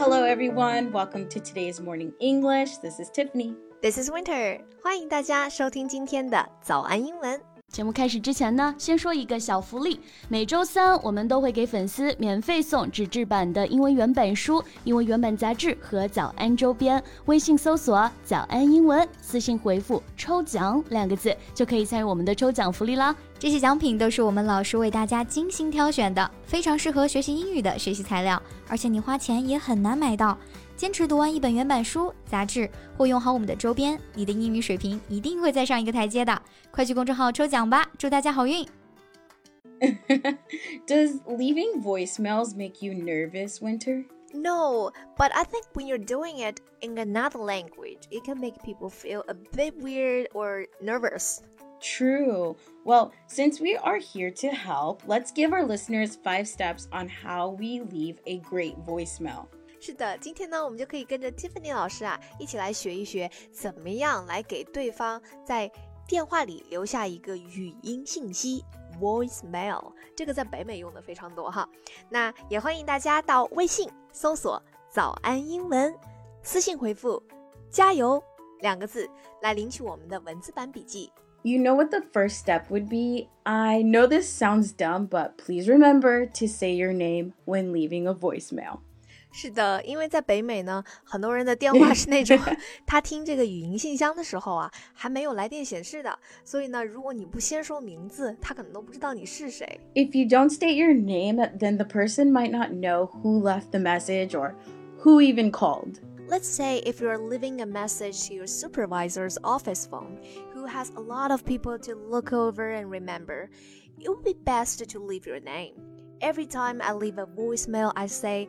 Hello, everyone. Welcome to today's morning English. This is Tiffany. This is Winter. 欢迎大家收听今天的早安英文。 节目开始之前呢，先说一个小福利。每周三我们都会给粉丝免费送纸质版的英文原版书、英文原版杂志和早安周边。微信搜索“早安英文”，私信回复“抽奖”两个字，就可以参与我们的抽奖福利啦。这些奖品都是我们老师为大家精心挑选的，非常适合学习英语的学习材料，而且你花钱也很难买到。坚持读完一本原版书、杂志，或用好我们的周边，你的英语水平一定会再上一个台阶的。快去公众号抽奖吧，祝大家好运！Does leaving voicemails make you nervous, Winter? No, but I think when you're doing it in another language, it can make people feel a bit weird or nervous. True. Well, since we are here to help, let's give our listeners five steps on how we leave a great voicemail. 是的，今天呢，我们就可以跟着 Tiffany 老师啊，一起来学一学，怎么样来给对方在电话里留下一个语音信息 （voicemail）。这个在北美用的非常多哈。那也欢迎大家到微信搜索“早安英文”，私信回复“加油”两个字来领取我们的文字版笔记。You know what the first step would be? I know this sounds dumb, but please remember to say your name when leaving a voicemail. 是的，因为在北美呢，很多人的电话是那种他听这个语音信箱的时候啊，还没有来电显示的，所以呢，如果你不先说名字，他可能都不知道你是谁。If you don't state your name, then the person might not know who left the message or who even called. Let's say if you're leaving a message to your supervisor's office phone, who has a lot of people to look over and remember, it would be best to leave your name. Every time I leave a voicemail, I say,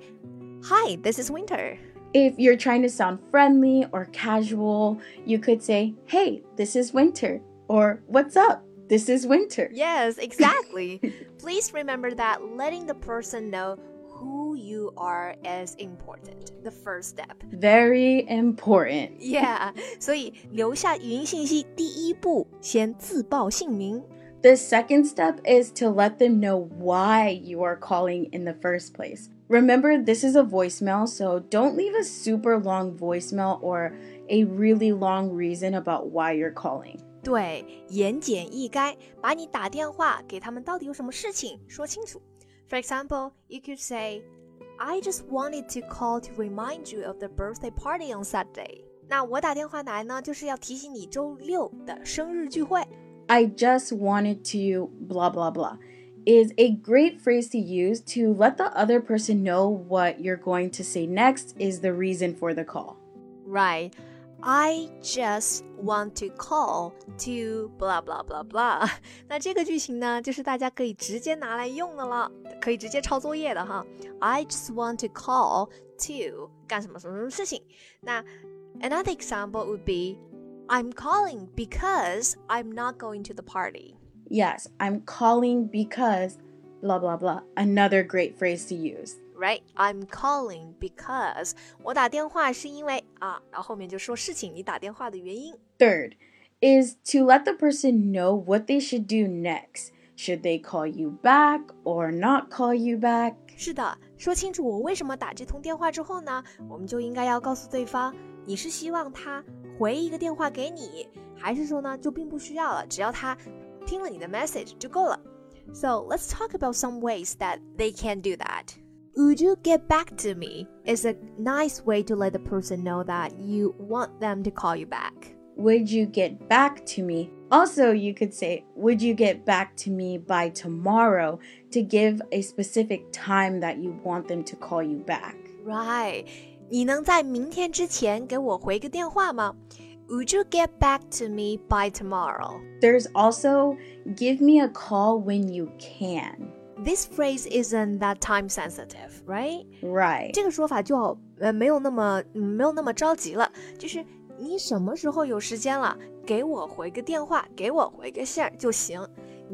Hi, this is Winter. If you're trying to sound friendly or casual, you could say, Hey, this is Winter, or What's up? This is Winter. Yes, exactly. Please remember that letting the person know who you are is important. The first step. Very important. Yeah. 所以留下语音信息第一步，先自报姓名。The second step is to let them know why you are calling in the first place. Remember, this is a voicemail, so don't leave a super long voicemail or a really long reason about why you're calling. 对，言简意赅，把你打电话给他们到底有什么事情说清楚。for example, you could say, I just wanted to call to remind you of the birthday party on Saturday. 那我打电话来呢，就是要提醒你周六的生日聚会。I just wanted to blah blah blah is a great phrase to use to let the other person know what you're going to say next is the reason for the call. Right. I just want to call to blah blah blah blah。那这个句型呢，就是大家可以直接拿来用的了，可以直接抄作业的哈。I just want to call to 干什么什么什么事情。那 another example would be I'm calling because I'm not going to the party. Yes, I'm calling because blah blah blah. Another great phrase to use right? I'm calling because 我打电话是因为啊，然后后面就说事情，你打电话的原因。Third is to let the person know what they should do next. Should they call you back or not call you back? 是的，说清楚我为什么打这通电话之后呢，我们就应该要告诉对方，你是希望他回一个电话给你，还是说呢就并不需要了，只要他 听了你的 message 就够了。So let's talk about some ways that they can do that. Would you get back to me? Is a nice way to let the person know that you want them to call you back. Would you get back to me? Also, you could say, Would you get back to me by tomorrow to give a specific time that you want them to call you back? Right. 你能在明天之前给我回个电话吗 ？Would you get back to me by tomorrow? There's also give me a call when you can this phrase isn't that time sensitive, right? Right. 这个说法就呃没有那么没有那么着急了，就是你什么时候有时间了，给我回个电话，给我回个信儿就行。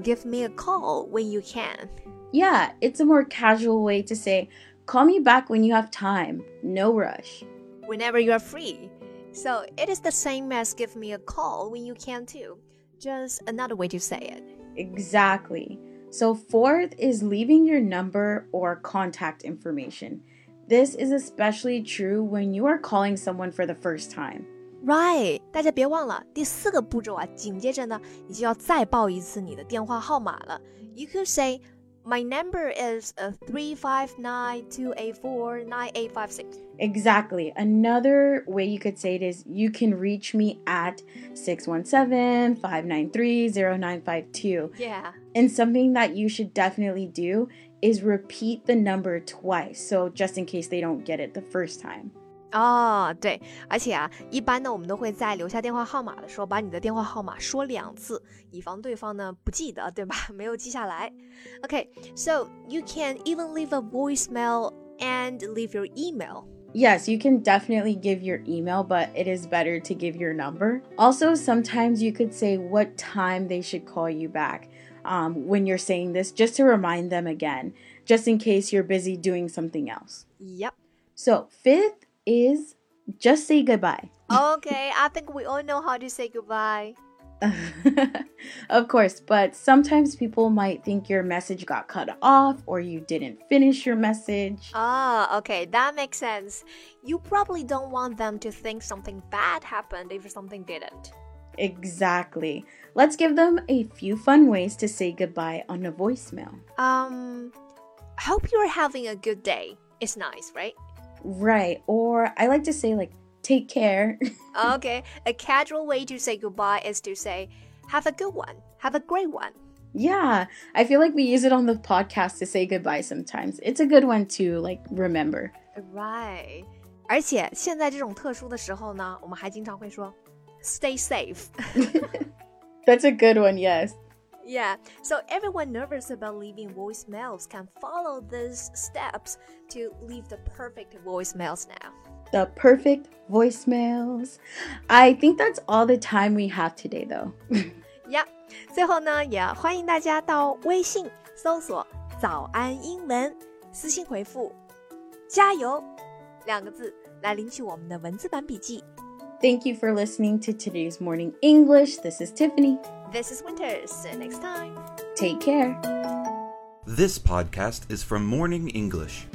Give me a call when you can. Yeah, it's a more casual way to say, call me back when you have time. No rush. Whenever you are free. So it is the same as give me a call when you can too. Just another way to say it. Exactly. So, fourth is leaving your number or contact information. This is especially true when you are calling someone for the first time. Right，大家别忘了第四个步骤啊，紧接着呢，你就要再报一次你的电话号码了。You could say my number is uh, three five nine two eight four nine eight five six. Exactly. Another way you could say it is you can reach me at 617 593 0952. Yeah. And something that you should definitely do is repeat the number twice. So just in case they don't get it the first time. 哦，对，而且啊，一般呢，我们都会在留下电话号码的时候，把你的电话号码说两次，以防对方呢不记得，对吧？没有记下来。Okay，so you can even leave a voicemail and leave your email. Yes, you can definitely give your email, but it is better to give your number. Also, sometimes you could say what time they should call you back um, when you're saying this, just to remind them again, just in case you're busy doing something else. Yep. So, fifth is just say goodbye. Okay, I think we all know how to say goodbye. of course, but sometimes people might think your message got cut off or you didn't finish your message. Ah, okay, that makes sense. You probably don't want them to think something bad happened if something didn't. Exactly. Let's give them a few fun ways to say goodbye on a voicemail. Um, hope you're having a good day. It's nice, right? Right. Or I like to say, like, take care. okay, a casual way to say goodbye is to say, have a good one, have a great one. Yeah, I feel like we use it on the podcast to say goodbye sometimes. It's a good one to like remember. Right. 而且现在这种特殊的时候呢，我们还经常会说 stay safe. That's a good one, yes. Yeah, so everyone nervous about leaving voicemails can follow these steps to leave the perfect voicemails now. The perfect voicemails. I think that's all the time we have today, though. yeah，最后呢，也欢迎大家到微信搜索“早安英文”，私信回复“加油”两个字来领取我们的文字版笔记。Thank you for listening to today's morning English. This is Tiffany. This is Winter. See you next time. Take care. This podcast is from Morning English.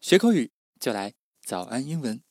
学口语就来早安英文。